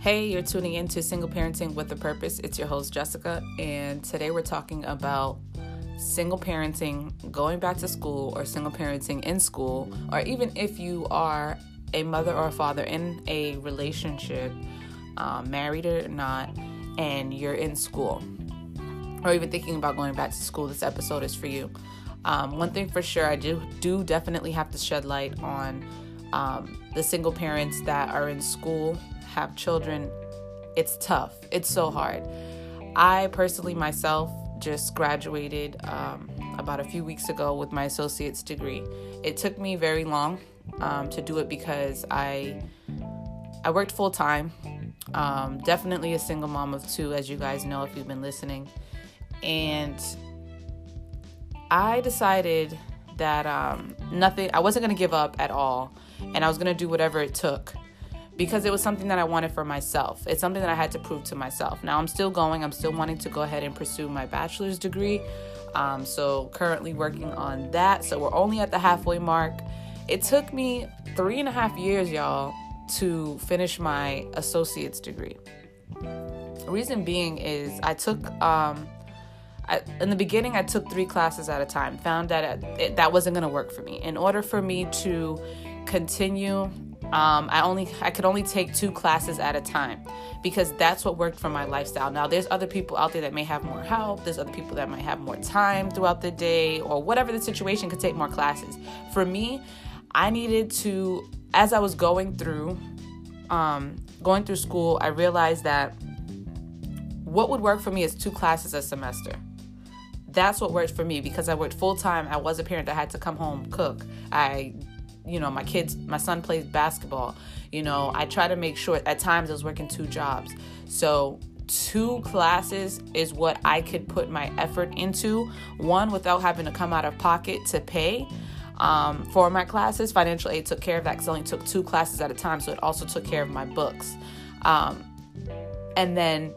Hey, you're tuning into Single Parenting with a Purpose. It's your host, Jessica, and today we're talking about single parenting, going back to school, or single parenting in school, or even if you are a mother or a father in a relationship, um, married or not, and you're in school, or even thinking about going back to school, this episode is for you. Um, one thing for sure, I do do definitely have to shed light on um, the single parents that are in school have children, it's tough. It's so hard. I personally, myself, just graduated um, about a few weeks ago with my associate's degree. It took me very long um, to do it because I I worked full time. Um, definitely a single mom of two, as you guys know if you've been listening, and I decided that um, nothing. I wasn't to give up at all, and I was to do whatever it took because it was something that I wanted for myself. It's something that I had to prove to myself. Now I'm still going, I'm still wanting to go ahead and pursue my bachelor's degree. Um, so, currently working on that. So, we're only at the halfway mark. It took me three and a half years, y'all, to finish my associate's degree. Reason being is I took, um, I, in the beginning, I took three classes at a time, found that it, that wasn't going to work for me. In order for me to continue um, I only I could only take two classes at a time because that's what worked for my lifestyle. Now there's other people out there that may have more help. There's other people that might have more time throughout the day or whatever the situation could take more classes. For me, I needed to as I was going through um, going through school, I realized that what would work for me is two classes a semester. That's what worked for me because I worked full time. I was a parent. I had to come home, cook. I you know my kids my son plays basketball you know i try to make sure at times i was working two jobs. So two classes is what i could put my effort into. One without having to come out of pocket to pay um, for my classes. Financial aid took care of that because i only took two classes at a time so it also took care of my books. Um, and then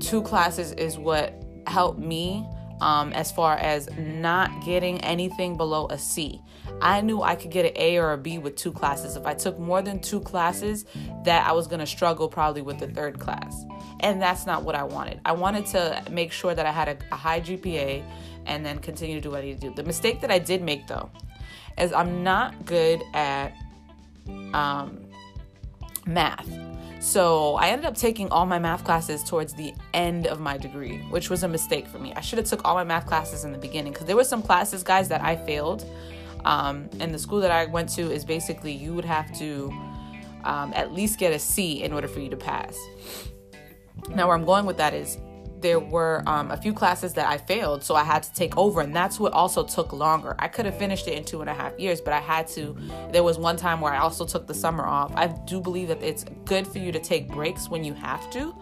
two classes is what helped me um, as far as not getting anything below a C. I knew I could get an A or a B with two classes. If I took more than two classes, that I was going to struggle probably with the third class. And that's not what I wanted. I wanted to make sure that I had a, a high GPA and then continue to do what I need to do. The mistake that I did make though is I'm not good at um, math. So I ended up taking all my math classes towards the end of my degree, which was a mistake for me. I should have took all my math classes in the beginning because there were some classes, guys, that I failed. Um, and the school that I went to is basically you would have to um, at least get a C in order for you to pass. Now, where I'm going with that is there were um, a few classes that I failed, so I had to take over, and that's what also took longer. I could have finished it in two and a half years, but I had to. There was one time where I also took the summer off. I do believe that it's good for you to take breaks when you have to.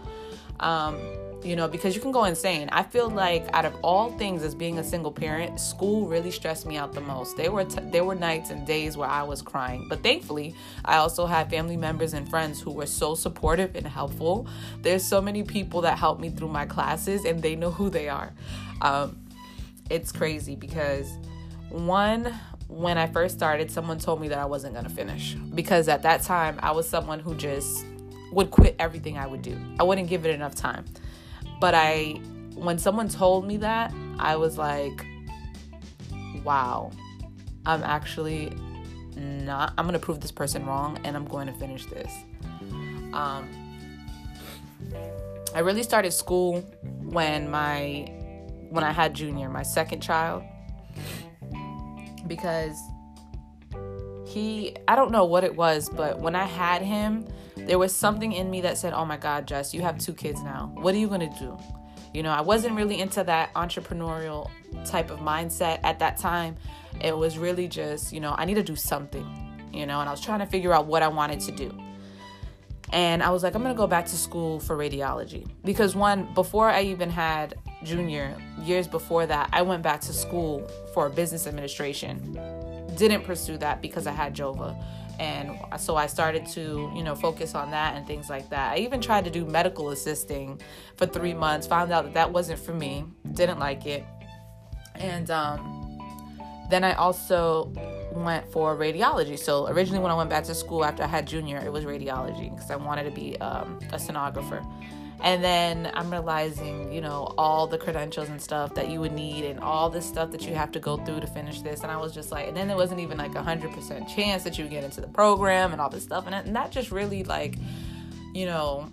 Um, you know, because you can go insane. I feel like out of all things as being a single parent, school really stressed me out the most. There were t- there were nights and days where I was crying, but thankfully, I also had family members and friends who were so supportive and helpful. There's so many people that helped me through my classes, and they know who they are. Um, it's crazy because one when I first started, someone told me that I wasn't going to finish because at that time I was someone who just would quit everything I would do. I wouldn't give it enough time. But I, when someone told me that, I was like, wow, I'm actually not, I'm to prove this person wrong and I'm going to finish this. Um, I really started school when my, when I had Junior, my second child, because he, I don't know what it was, but when I had him, there was something in me that said, Oh my God, Jess, you have two kids now. What are you going to do? You know, I wasn't really into that entrepreneurial type of mindset at that time. It was really just, you know, I need to do something, you know, and I was trying to figure out what I wanted to do. And I was like, I'm going to go back to school for radiology. Because, one, before I even had junior, years before that, I went back to school for business administration. Didn't pursue that because I had Jova and so I started to, you know, focus on that and things like that. I even tried to do medical assisting for three months, found out that that wasn't for me, didn't like it. And um, then I also went for radiology. So originally, when I went back to school after I had junior, it was radiology because I wanted to be um, a sonographer. And then I'm realizing, you know, all the credentials and stuff that you would need and all this stuff that you have to go through to finish this. And I was just like, and then there wasn't even like a 100% chance that you would get into the program and all this stuff. And, and that just really, like, you know,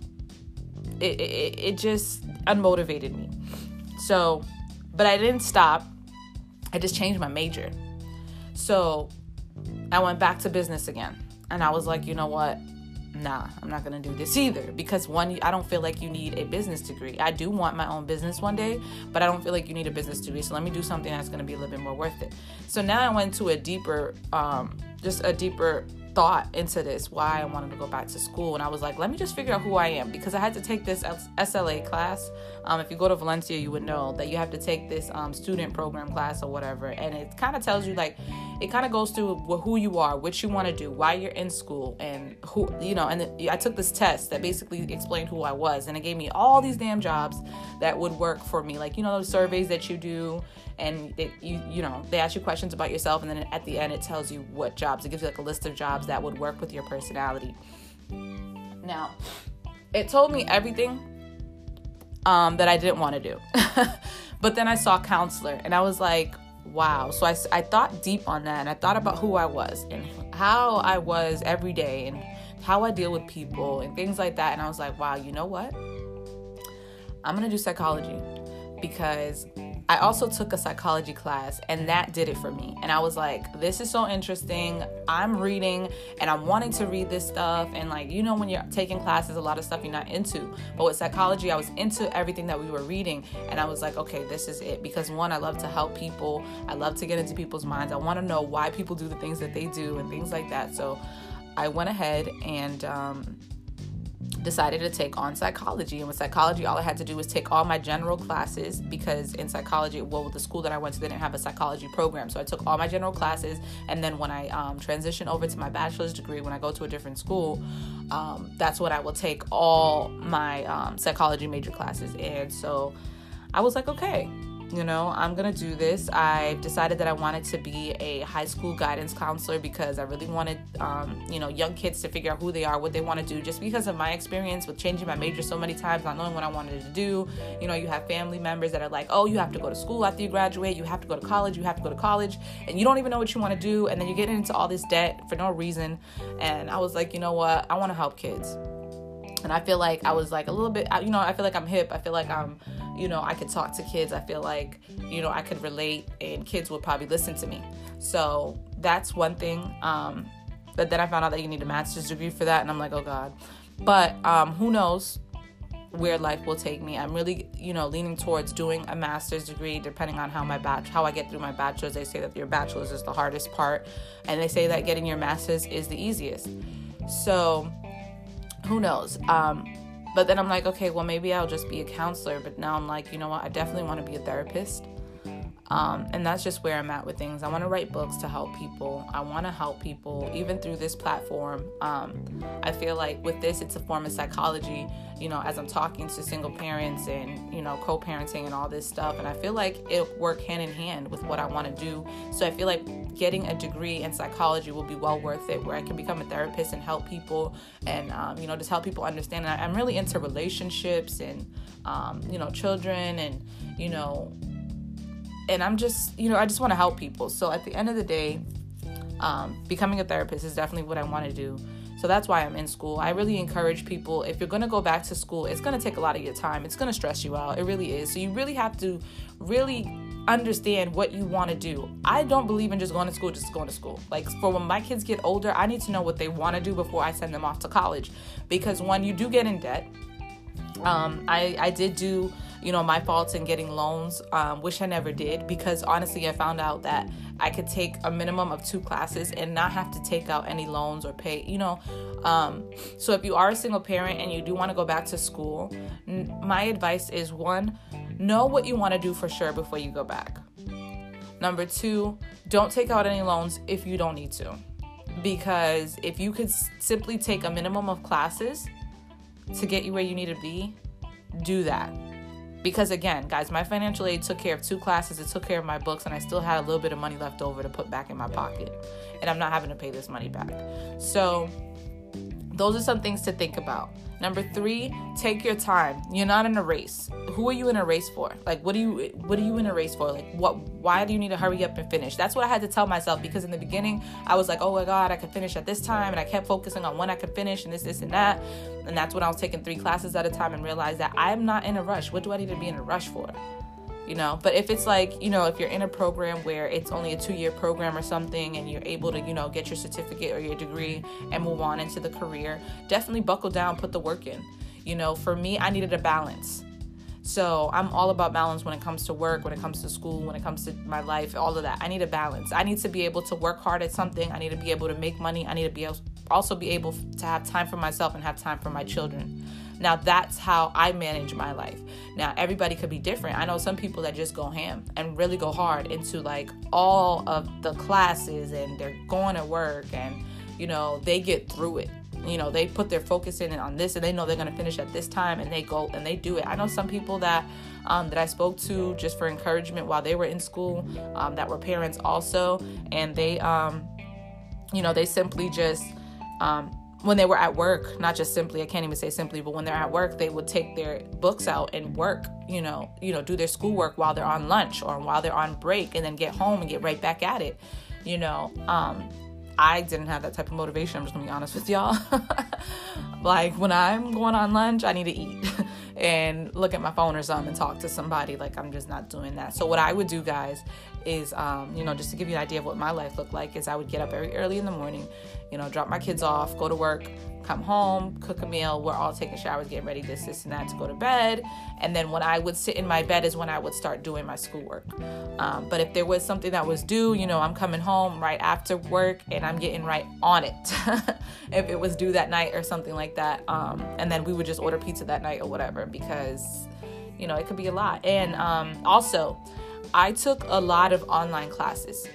it, it, it just unmotivated me. So, but I didn't stop. I just changed my major. So I went back to business again. And I was like, you know what? Nah, I'm not gonna do this either. Because one, I don't feel like you need a business degree. I do want my own business one day, but I don't feel like you need a business degree. So let me do something that's gonna be a little bit more worth it. So now I went to a deeper, um, just a deeper thought into this why I wanted to go back to school. And I was like let me just figure out who I am because I had to take this SLA class. Um, if you go to Valencia you would know that you have to take this um, student program class or whatever. And it kind of tells you like it kind of goes through who you are what you want to do why you're in school and who you know and I took this test that basically explained who I was and it gave me all these damn jobs that would work for me. Like you know those surveys that you do and they, you you know they ask you questions about yourself and then at the end it tells you what jobs. It gives you like a list of jobs that would work with your personality. Now it told me everything um, that i didn't want to do. But then i saw counselor and i was like wow. So I, I thought deep on that and i thought about who i was and how i was every day and how i deal with people and things like that and i was like wow you know what? I'm gonna do psychology because I also took a psychology class and that did it for me. And I was like, this is so interesting. I'm reading and I'm wanting to read this stuff. And like, you know, when you're taking classes, a lot of stuff you're not into. But with psychology, I was into everything that we were reading. And I was like, okay, this is it. Because one, I love to help people, I love to get into people's minds. I want to know why people do the things that they do and things like that. So I went ahead and, um, decided to take on psychology. And with psychology, all I had to do was take all my general classes because in psychology, well, the school that I went to, they didn't have a psychology program. So I took all my general classes. And then when I um, transition over to my bachelor's degree, when I go to a different school, um, that's when I will take all my um, psychology major classes. And so I was like, okay, you know, I'm gonna do this. I decided that I wanted to be a high school guidance counselor because I really wanted, um, you know, young kids to figure out who they are, what they want to do. Just because of my experience with changing my major so many times, not knowing what I wanted to do. You know, you have family members that are like, oh, you have to go to school after you graduate, you have to go to college, you have to go to college, and you don't even know what you want to do, and then you get into all this debt for no reason. And I was like, you know what? I want to help kids and I feel like I was like a little bit, you know, I feel like I'm hip. I feel like I'm you know, I could talk to kids. I feel like, you know, I could relate and kids would probably listen to me. So that's one thing. Um, but then I found out that you need a master's degree for that. And I'm like, oh God. But um, who knows where life will take me. I'm really, you know, leaning towards doing a master's degree depending on how my batch how I get through my bachelor's. They say that your bachelor's is the hardest part and they say that getting your master's is the easiest. So, who knows? Um but then I'm like, okay, well, maybe I'll just be a counselor. But now I'm like, you know what? I definitely want to be a therapist. Um, and that's just where I'm at with things. I want to write books to help people. I want to help people even through this platform. Um, I feel like with this, it's a form of psychology, you know, as I'm talking to single parents and, you know, co parenting and all this stuff. And I feel like it'll work hand in hand with what I want to do. So I feel like getting a degree in psychology will be well worth it, where I can become a therapist and help people and, um, you know, just help people understand. And I'm really into relationships and, um, you know, children and, you know, and I'm just, you know, I just want to help people. So at the end of the day, um, becoming a therapist is definitely what I want to do. So that's why I'm in school. I really encourage people if you're going to go back to school, it's going to take a lot of your time. It's going to stress you out. It really is. So you really have to really understand what you want to do. I don't believe in just going to school, just going to school. Like for when my kids get older, I need to know what they want to do before I send them off to college. Because when you do get in debt, um, I, I did do you know, my faults in getting loans, um, which I never did because honestly, I found out that I could take a minimum of two classes and not have to take out any loans or pay, you know. Um, so if you are a single parent and you do want to go back to school, n- my advice is one, know what you want to do for sure before you go back. Number two, don't take out any loans if you don't need to. Because if you could s- simply take a minimum of classes to get you where you need to be, do that because again guys my financial aid took care of two classes. It took care of my books and i still had a little bit of money left over to put back in my pocket. And i'm not having to pay this money back. So those are some things to think about. Number three take your time. You're not in a race. Who are you in a race for? Like what do you what are you in a race for? Like what why do you need to hurry up and finish? That's what i had to tell myself because in the beginning i was like oh my god i could finish at this time and i kept focusing on when i could finish and this this and that. And that's when i was taking three classes at a time and realized that i'm not in a rush. What do i need to be in a rush for you know? But if it's like you know if you're in a program where it's only a two year program or something and you're able to you know get your certificate or your degree and move on into the career definitely buckle down put the work in. You know for me i needed a balance. So i'm all about balance when it comes to work when it comes to school when it comes to my life all of that. I need a balance. I need to be able to work hard at something. I need to be able to make money. I need to be able, also be able to have time for myself and have time for my children now that's how I manage my life. Now everybody could be different. I know some people that just go ham and really go hard into like all of the classes and they're going to work and you know, they get through it. You know, they put their focus in on this and they know they're going to finish at this time and they go and they do it. I know some people that um, that I spoke to just for encouragement while they were in school um, that were parents also and they um, you know, they simply just um, when they were at work, not just simply, I can't even say simply, but when they're at work, they would take their books out and work, you know, you know, do their schoolwork while they're on lunch or while they're on break and then get home and get right back at it. You know, um, I didn't have that type of motivation. I'm just gonna be honest with y'all. like when I'm going on lunch, I need to eat and look at my phone or something and talk to somebody. Like I'm just not doing that. So what I would do, guys, is um, you know just to give you an idea of what my life looked like is I would get up very early in the morning, you know, drop my kids off, go to work, come home, cook a meal. We're all taking showers, getting ready, this, this, and that to go to bed. And then when I would sit in my bed is when I would start doing my schoolwork. Um, but if there was something that was due, you know, I'm coming home right after work and I'm getting right on it. if it was due that night or something like that. Um, and then we would just order pizza that night or whatever because, you know, it could be a lot. And um, also, I took a lot of online classes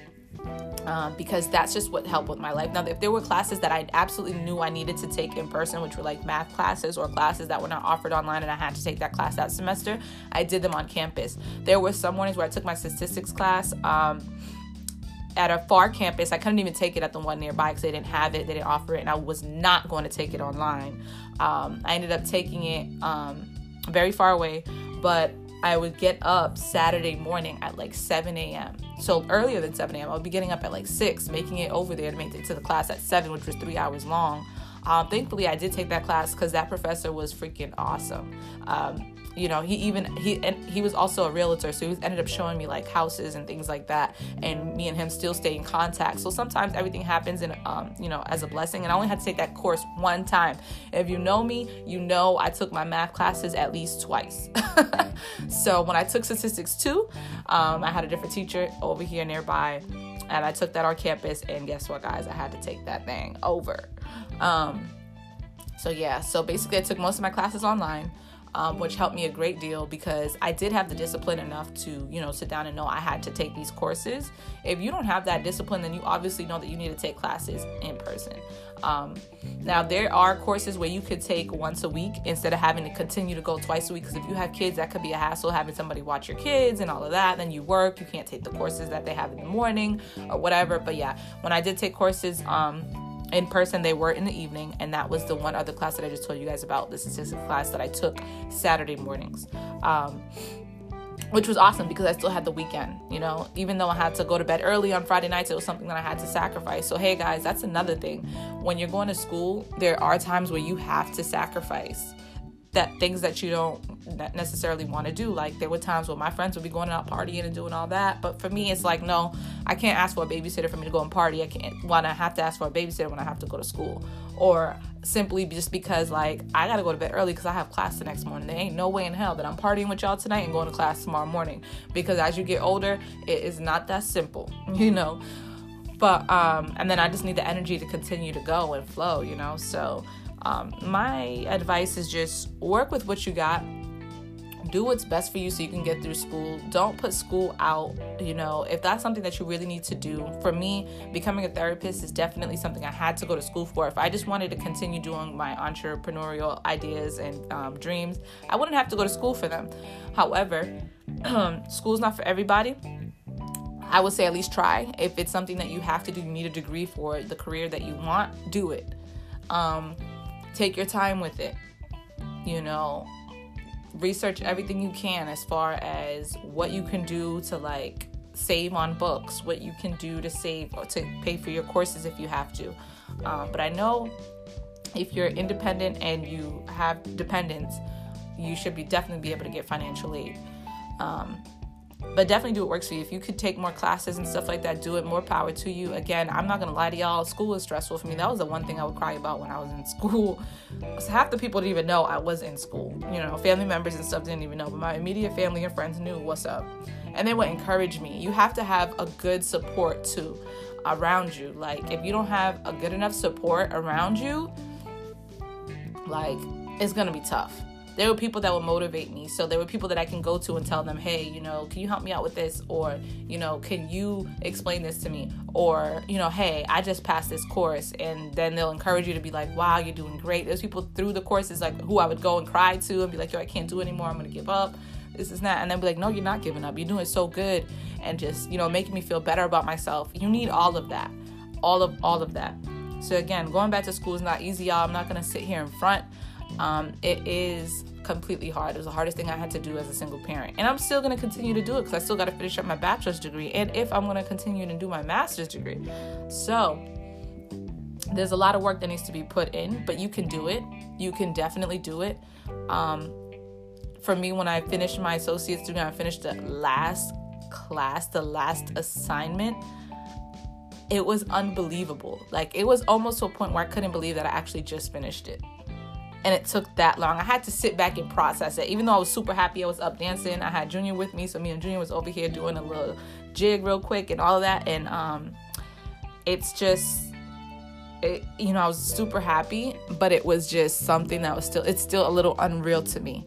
um, because that's just what helped with my life. Now, if there were classes that I absolutely knew I needed to take in person, which were like math classes or classes that were not offered online and I had to take that class that semester, I did them on campus. There were some mornings where I took my statistics class. Um, at a far campus. I couldn't even take it at the one nearby because they didn't have it, they didn't offer it, and I was not going to take it online. Um, I ended up taking it um, very far away, but I would get up Saturday morning at like 7 a.m. So earlier than 7 a.m. I would be getting up at like 6, making it over there to make it to the class at 7, which was three hours long. Um, thankfully, I did take that class because that professor was freaking awesome. Um, you know he even he and he was also a realtor so he ended up showing me like houses and things like that and me and him still stay in contact. So sometimes everything happens in um you know as a blessing and i only had to take that course one time. If you know me you know i took my math classes at least twice. So when i took statistics two um, i had a different teacher over here nearby and i took that on campus and guess what guys? I had to take that thing over. Um, so yeah so basically i took most of my classes online um, which helped me a great deal because I did have the discipline enough to, you know, sit down and know I had to take these courses. If you don't have that discipline, then you obviously know that you need to take classes in person. Um, now, there are courses where you could take once a week instead of having to continue to go twice a week. Because if you have kids, that could be a hassle having somebody watch your kids and all of that. Then you work, you can't take the courses that they have in the morning or whatever. But yeah, when I did take courses, um, in person they were in the evening and that was the one other class that i just told you guys about the statistics class that i took saturday mornings um, which was awesome because I still had the weekend, you know. Even though I had to go to bed early on Friday nights, it was something that I had to sacrifice. So, hey guys, that's another thing. When you're going to school, there are times where you have to sacrifice that things that you don't necessarily want to do. Like there were times where my friends would be going out partying and doing all that, but for me, it's like no, I can't ask for a babysitter for me to go and party. I can't. When I have to ask for a babysitter when I have to go to school, or simply just because like I gotta go to bed early because I have class the next morning. There ain't no way in hell that I'm partying with y'all tonight and going to class tomorrow morning. Because as you get older, it is not that simple, you know. But um, and then I just need the energy to continue to go and flow, you know. So um, my advice is just work with what you got do what's best for you so you can get through school. Don't put school out. You know, if that's something that you really need to do, for me, becoming a therapist is definitely something I had to go to school for. If I just wanted to continue doing my entrepreneurial ideas and um, dreams, I wouldn't have to go to school for them. However, school's not for everybody. I would say at least try. If it's something that you have to do, you need a degree for the career that you want, do it. Um, take your time with it. You know, research everything you can as far as what you can do to like save on books, what you can do to save or to pay for your courses if you have to. Um, but I know if you're independent and you have dependents, you should be definitely be able to get financial aid. Um, but definitely do what works for you. If you could take more classes and stuff like that, do it. More power to you. Again, I'm not gonna lie to y'all. School was stressful for me. That was the one thing I would cry about when I was in school. So half the people didn't even know I was in school. You know, family members and stuff didn't even know, but my immediate family and friends knew what's up, and they would encourage me. You have to have a good support too around you. Like if you don't have a good enough support around you, like it's gonna be tough there were people that would motivate me. So there were people that I can go to and tell them, hey, you know, can you help me out with this? Or, you know, can you explain this to me? Or, you know, hey, I just passed this course. And then they'll encourage you to be like, wow, you're doing great. There's people through the courses like who I would go and cry to and be like, yo, I can't do anymore. I'm going to give up. This is not. And then be like, no, you're not giving up. You're doing so good. And just, you know, making me feel better about myself. You need all of that. All of, all of that. So again, going back to school is not easy, y'all. I'm not to sit here in front. Um, it is completely hard. It was the hardest thing I had to do as a single parent. And I'm still going to continue to do it because I still got to finish up my bachelor's degree and if I'm going to continue to do my master's degree. So, there's a lot of work that needs to be put in, but you can do it. You can definitely do it. Um, for me, when I finished my associate's degree, I finished the last class, the last assignment. It was unbelievable. Like, it was almost to a point where I couldn't believe that I actually just finished it and it took that long. I had to sit back and process it. Even though I was super happy I was up dancing, I had Junior with me, so me and Junior was over here doing a little jig real quick and all of that. And um, it's just, it, you know, I was super happy, but it was just something that was still, it's still a little unreal to me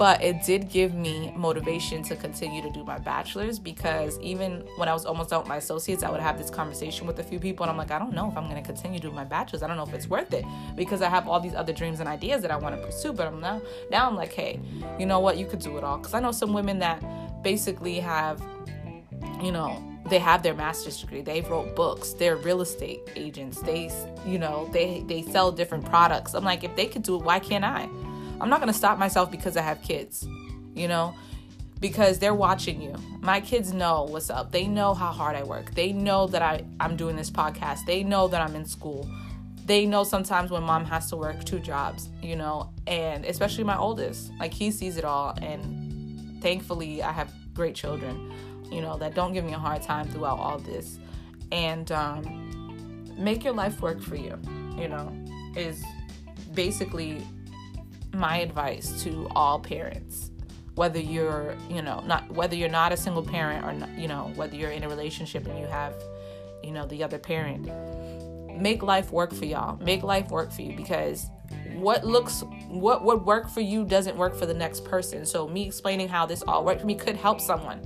but it did give me motivation to continue to do my bachelor's because even when I was almost out with my associates, I would have this conversation with a few people, and I'm like, I don't know if I'm going to continue doing my bachelor's. I don't know if it's worth it because I have all these other dreams and ideas that I want to pursue. But I'm now, now I'm like, hey, you know what? You could do it all because I know some women that basically have, you know, they have their master's degree they wrote books they're real estate agents they you know they they sell different products i'm like if they could do it why can't i I'm not going to stop myself because I have kids, you know, because they're watching you. My kids know what's up. They know how hard I work. They know that I, I'm doing this podcast. They know that I'm in school. They know sometimes when mom has to work two jobs, you know, and especially my oldest. Like he sees it all. And thankfully, I have great children, you know, that don't give me a hard time throughout all this. And um, make your life work for you, you know, is basically my advice to all parents whether you're you know not whether you're not a single parent or not, you know whether you're in a relationship and you have you know the other parent make life work for y'all. Make life work for you because what looks what would work for you doesn't work for the next person. So me explaining how this all worked for me could help someone.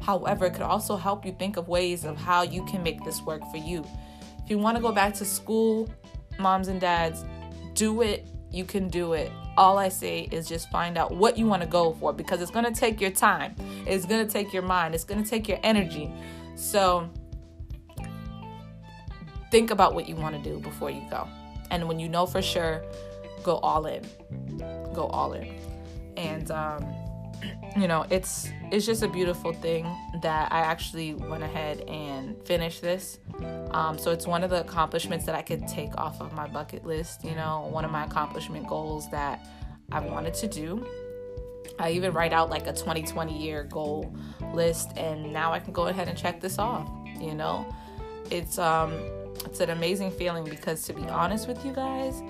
However it could also help you think of ways of how you can make this work for you. If you want to go back to school moms and dads do it. You can do it all I say is just find out what you want to go for because it's going to take your time. It's going to take your mind. It's going to take your energy. So think about what you want to do before you go. And when you know for sure, go all in. Go all in. And um, you know, it's it's just a beautiful thing that I actually went ahead and finished this. Um, so it's one of the accomplishments that I could take off of my bucket list. You know, one of my accomplishment goals that I wanted to do. I even write out like a 2020 year goal list, and now I can go ahead and check this off. You know, it's um, it's an amazing feeling because to be honest with you guys,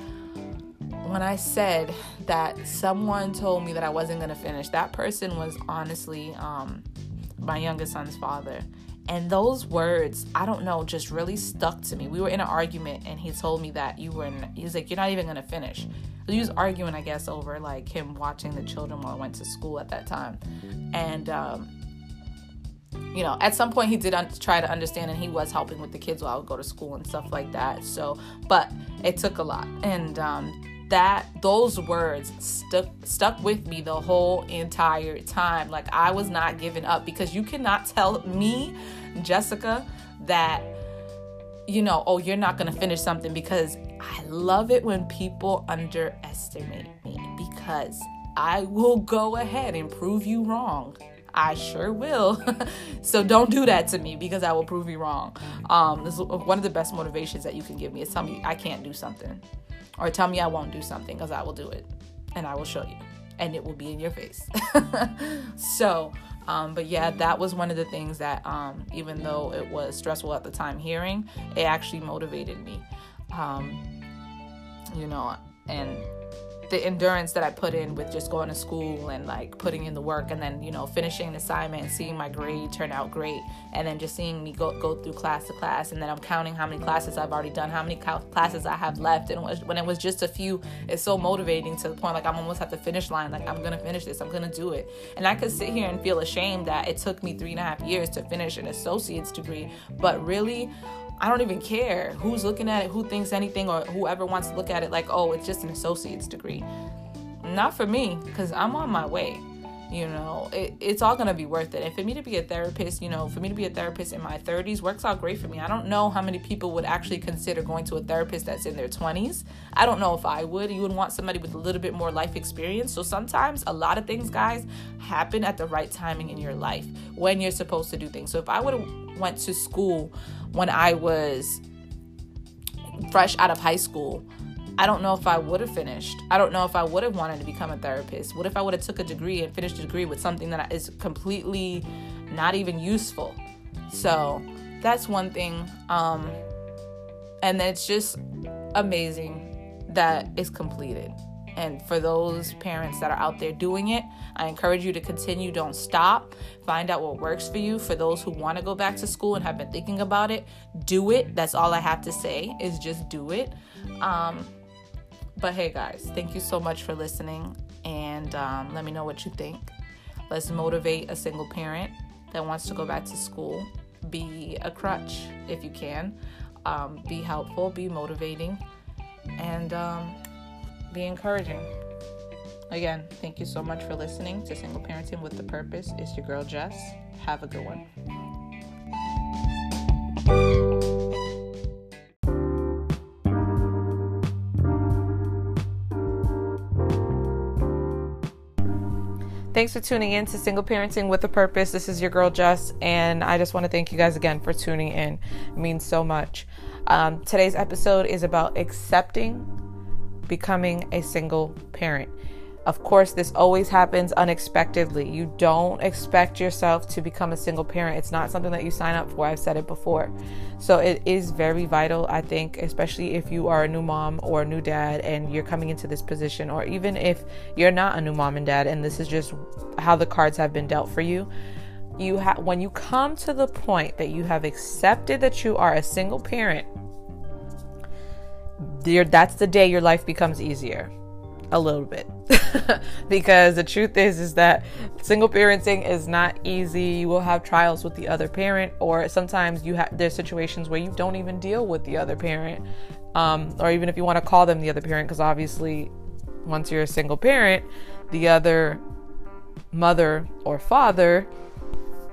when I said that someone told me that I wasn't gonna finish, that person was honestly um, my youngest son's father. And those words, I don't know, just really stuck to me. We were in an argument and he told me that you were he's like, you're not even gonna finish. He was arguing, I guess, over like him watching the children while I went to school at that time. And, um, you know, at some point he did un- try to understand and he was helping with the kids while I would go to school and stuff like that. So, but it took a lot. And, um, that those words stuck stuck with me the whole entire time like i was not giving up because you cannot tell me jessica that you know oh you're not going to finish something because i love it when people underestimate me because i will go ahead and prove you wrong I sure will. so don't do that to me because I will prove you wrong. Um, this is one of the best motivations that you can give me is tell me I can't do something or tell me I won't do something because I will do it and I will show you and it will be in your face. so, um, but yeah, that was one of the things that, um, even though it was stressful at the time hearing, it actually motivated me. Um, you know, and the endurance that I put in with just going to school and like putting in the work and then, you know, finishing an assignment seeing my grade turn out great and then just seeing me go, go through class to class and then I'm counting how many classes I've already done, how many classes I have left. And when it was just a few, it's so motivating to the point like I'm almost at the finish line. Like I'm going to finish this, I'm going to do it. And I could sit here and feel ashamed that it took me three and a half years to finish an associate's degree, but really, I don't even care who's looking at it, who thinks anything, or whoever wants to look at it like, oh, it's just an associate's degree. Not for me, because I'm on my way. You know, it, it's all gonna be worth it. And for me to be a therapist, you know, for me to be a therapist in my 30s works out great for me. I don't know how many people would actually consider going to a therapist that's in their 20s. I don't know if I would. You would want somebody with a little bit more life experience. So sometimes a lot of things, guys, happen at the right timing in your life when you're supposed to do things. So if I would have went to school when I was fresh out of high school, I don't know if I would have finished. I don't know if I would have wanted to become a therapist. What if I would have took a degree and finished a degree with something that is completely not even useful? So that's one thing. Um, and then it's just amazing that it's completed. And for those parents that are out there doing it, I encourage you to continue. Don't stop. Find out what works for you. For those who want to go back to school and have been thinking about it, do it. That's all I have to say is just do it. Um, but hey, guys, thank you so much for listening. And um, let me know what you think. Let's motivate a single parent that wants to go back to school. Be a crutch if you can. Um, be helpful, be motivating, and um, be encouraging. Again, thank you so much for listening to Single Parenting with the Purpose. It's your girl Jess. Have a good one. Thanks for tuning in to Single Parenting with a Purpose. This is your girl Jess, and I just want to thank you guys again for tuning in. It means so much. Um, today's episode is about accepting becoming a single parent. Of course, this always happens unexpectedly. You don't expect yourself to become a single parent. It's not something that you sign up for. I've said it before. So it is very vital, I think, especially if you are a new mom or a new dad and you're coming into this position, or even if you're not a new mom and dad and this is just how the cards have been dealt for you. You have when you come to the point that you have accepted that you are a single parent, that's the day your life becomes easier a little bit. Because the truth is is that single parenting is not easy. You will have trials with the other parent or sometimes you have there's situations where you don't even deal with the other parent um, or even if you want to call them the other parent because obviously once you're a single parent the other mother or father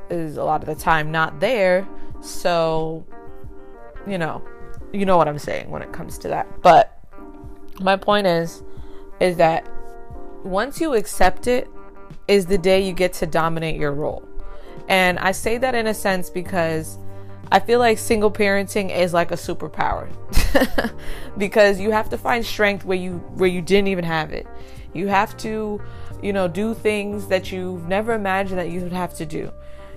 is a lot of the time not there. So you know you know what i'm saying when it comes to that. But my point is is that once you accept it, is the day you get to dominate your role. And I say that in a sense because I feel like single parenting is like a superpower. because you have to find strength where you where you didn't even have it. You have to, you know, do things that you've never imagined that you would have to do.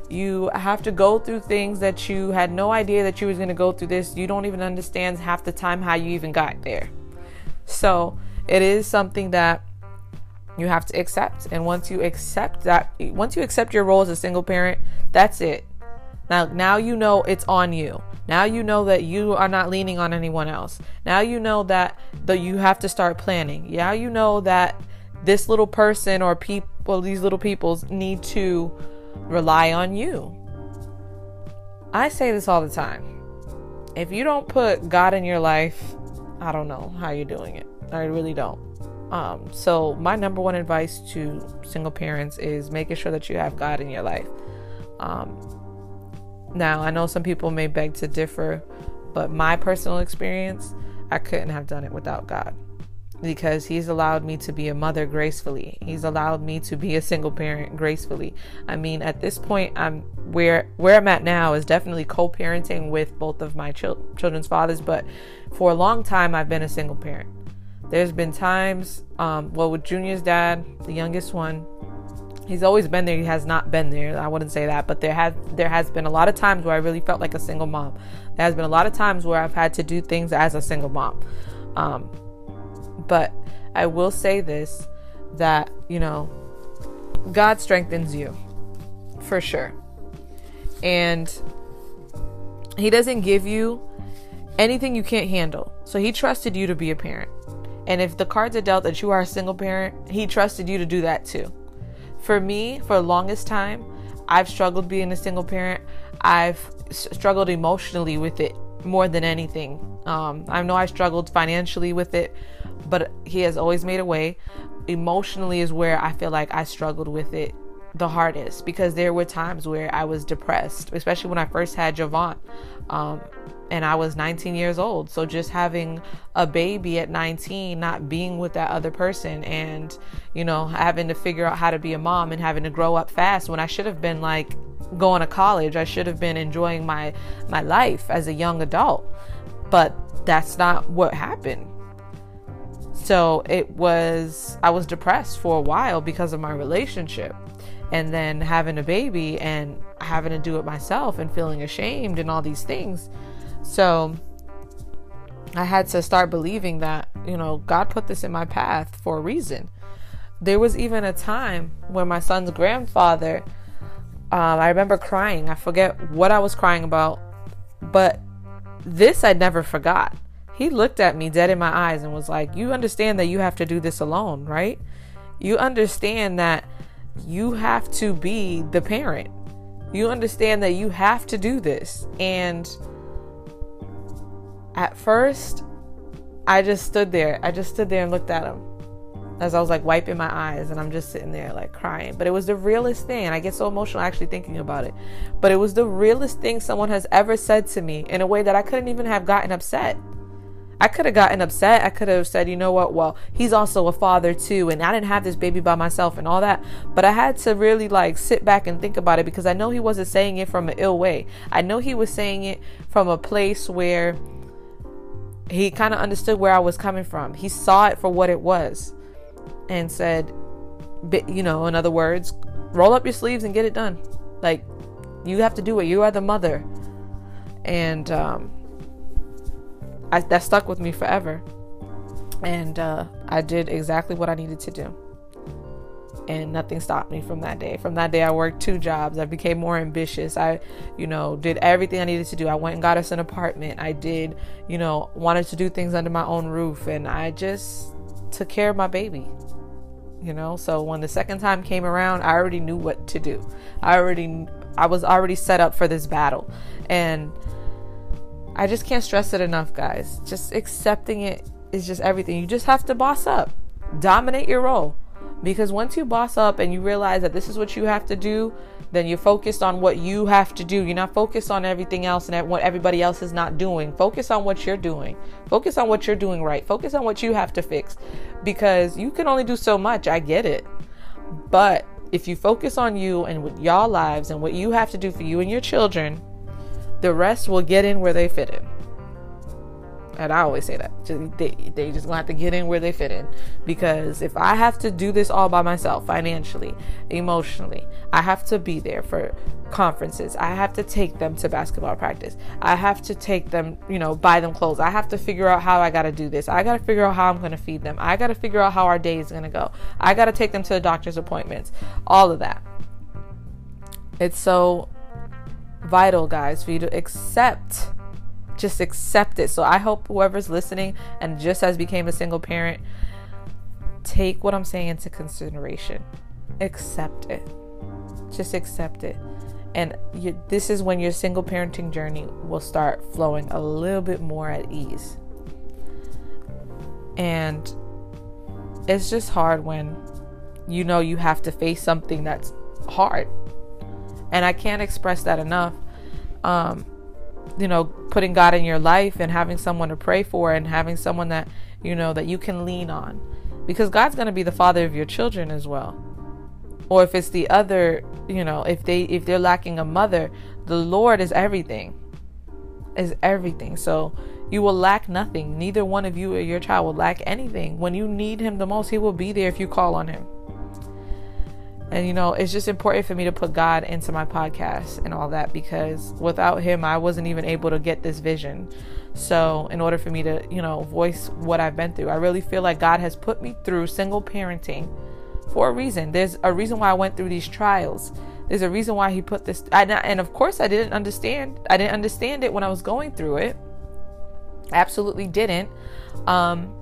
You have to go through things that you had no idea that you was going to go through this. You don't even understand half the time how you even got there. So, it is something that you have to accept. And once you accept that, once you accept your role as a single parent, that's it. Now, now you know it's on you. Now you know that you are not leaning on anyone else. Now you know that that you have to start planning. Now you know that this little person or people, these little peoples need to rely on you. I say this all the time. If you don't put God in your life, I don't know how you're doing it. I really don't. Um, so my number one advice to single parents is making sure that you have God in your life. Um, now I know some people may beg to differ, but my personal experience, I couldn't have done it without God because he's allowed me to be a mother gracefully. He's allowed me to be a single parent gracefully. I mean, at this point, I'm where where I'm at now is definitely co-parenting with both of my chil- children's fathers, but for a long time I've been a single parent. There's been times, um, well, with Junior's dad, the youngest one, he's always been there. He has not been there. I wouldn't say that, but there has there has been a lot of times where I really felt like a single mom. There has been a lot of times where I've had to do things as a single mom. Um, but I will say this that, you know, God strengthens you for sure. And He doesn't give you anything you can't handle. So He trusted you to be a parent. And if the cards are dealt that you are a single parent, He trusted you to do that too. For me, for the longest time, I've struggled being a single parent. I've struggled emotionally with it more than anything. Um, I know I struggled financially with it, but he has always made a way. Emotionally is where I feel like I struggled with it the hardest because there were times where I was depressed, especially when I first had Javon. Um, and I was 19 years old. So just having a baby at 19, not being with that other person, and you know, having to figure out how to be a mom and having to grow up fast when I should have been like going to college. I should have been enjoying my my life as a young adult. But that's not what happened. So it was, I was depressed for a while because of my relationship. And then having a baby and having to do it myself and feeling ashamed and all these things. So I had to start believing that, you know, God put this in my path for a reason. There was even a time when my son's grandfather, um, I remember crying. I forget what I was crying about, but this I never forgot. He looked at me dead in my eyes and was like, You understand that you have to do this alone, right? You understand that you have to be the parent. You understand that you have to do this. And at first, I just stood there. I just stood there and looked at him as I was like wiping my eyes and I'm just sitting there like crying. But it was the realest thing. And I get so emotional actually thinking about it. But it was the realest thing someone has ever said to me in a way that I couldn't even have gotten upset. I could have gotten upset. I could have said, you know what? Well, he's also a father too, and I didn't have this baby by myself and all that. But I had to really like sit back and think about it because I know he wasn't saying it from an ill way. I know he was saying it from a place where he kind of understood where I was coming from. He saw it for what it was and said, you know, in other words, roll up your sleeves and get it done. Like, you have to do it. You are the mother. And, um, I, that stuck with me forever. And uh, I did exactly what I needed to do. And nothing stopped me from that day. From that day, I worked two jobs. I became more ambitious. I, you know, did everything I needed to do. I went and got us an apartment. I did, you know, wanted to do things under my own roof. And I just took care of my baby you know so when the second time came around i already knew what to do i already i was already set up for this battle and I just can't stress it enough, guys. Just accepting it is just everything. You just have to boss up, dominate your role. Because once you boss up and you realize that this is what you have to do, then you're focused on what you have to do. You're not focused on everything else and what everybody else is not doing. Focus on what you're doing. Focus on what you're doing right. Focus on what you have to fix. Because you can only do so much. I get it. But if you focus on you and with y'all lives and what you have to do for you and your children, the rest will get in where they fit in. And I always say that. They, they just gonna have to get in where they fit in. Because if I have to do this all by myself, financially, emotionally, I have to be there for conferences. I have to take them to basketball practice. I have to take them, you know, buy them clothes. I have to figure out how I gotta do this. I gotta figure out how I'm gonna feed them. I gotta figure out how our day is gonna go. I gotta take them to the doctor's appointments. All of that. It's so vital, guys, for you to accept. Just accept it. So I hope whoever's listening and just has became a single parent, take what I'm saying into consideration. Accept it. Just accept it. And you, this is when your single parenting journey will start flowing a little bit more at ease. And it's just hard when you know you have to face something that's hard. And I can't express that enough. Um, you know, putting God in your life and having someone to pray for and having someone that, you know, that you can lean on. Because God's going to be the father of your children as well. Or if it's the other, you know, if they if they're lacking a mother, the Lord is everything. Is everything. So you will lack nothing. Neither one of you or your child will lack anything. When you need him the most, he will be there if you call on him. And you know, it's just important for me to put God into my podcast and all that because without him, I wasn't even able to get this vision. So, in order for me to, you know, voice what I've been through, I really feel like God has put me through single parenting for a reason. There's a reason why I went through these trials. There's a reason why he put this and of course I didn't understand. I didn't understand it when I was going through it. absolutely didn't. Um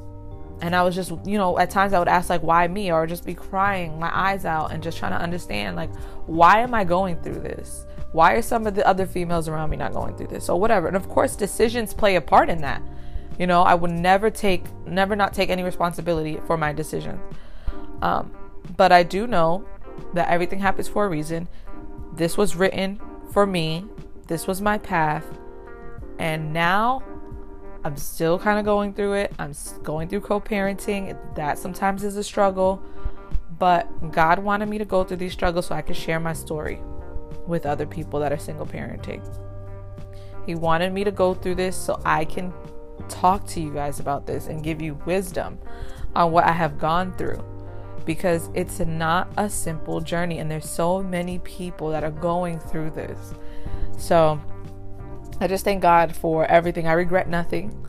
and I was just, you know, at times I would ask, like, why me? Or just be crying my eyes out and just trying to understand, like, why am I going through this? Why are some of the other females around me not going through this? Or whatever. And of course, decisions play a part in that. You know, I would never take, never not take any responsibility for my decisions. Um, but I do know that everything happens for a reason. This was written for me, this was my path. And now I'm still kind of going through it. I'm going through co parenting. That sometimes is a struggle. But God wanted me to go through these struggles so I could share my story with other people that are single parenting. He wanted me to go through this so I can talk to you guys about this and give you wisdom on what I have gone through because it's not a simple journey and there's so many people that are going through this. So, I just thank God for everything. I regret nothing.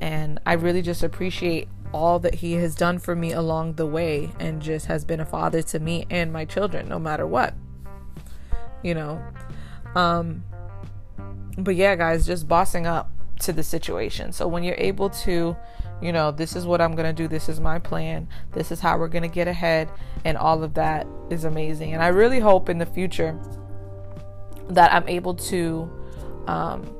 And I really just appreciate all that He has done for me along the way and just has been a father to me and my children, no matter what. You know? Um, but yeah, guys, just bossing up to the situation. So when you're able to, you know, this is what I'm going to do, this is my plan, this is how we're going to get ahead, and all of that is amazing. And I really hope in the future that I'm able to um,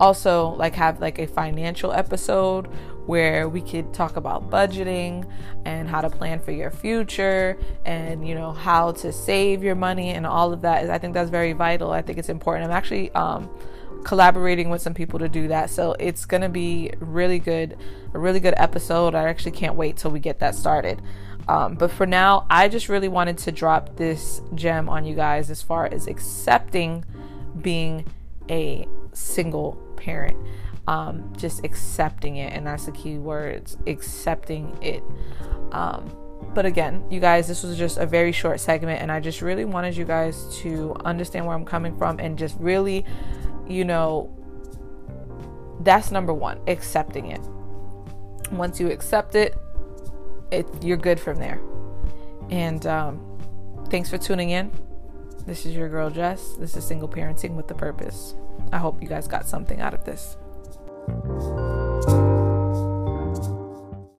also like have like a financial episode where we could talk about budgeting and how to plan for your future and you know how to save your money and all of that. I think that's very vital. I think it's important. I'm actually um, collaborating with some people to do that. So it's gonna be really good a really good episode. I actually can't wait till we get that started. Um, but for now i just really wanted to drop this gem on you guys as far as accepting being a single parent. Um, just accepting it, and that's the key words accepting it. Um, but again, you guys, this was just a very short segment, and I just really wanted you guys to understand where I'm coming from and just really, you know, that's number one accepting it. Once you accept it, it you're good from there. And um, thanks for tuning in. This is your girl Jess. This is Single Parenting with a Purpose. I hope you guys got something out of this.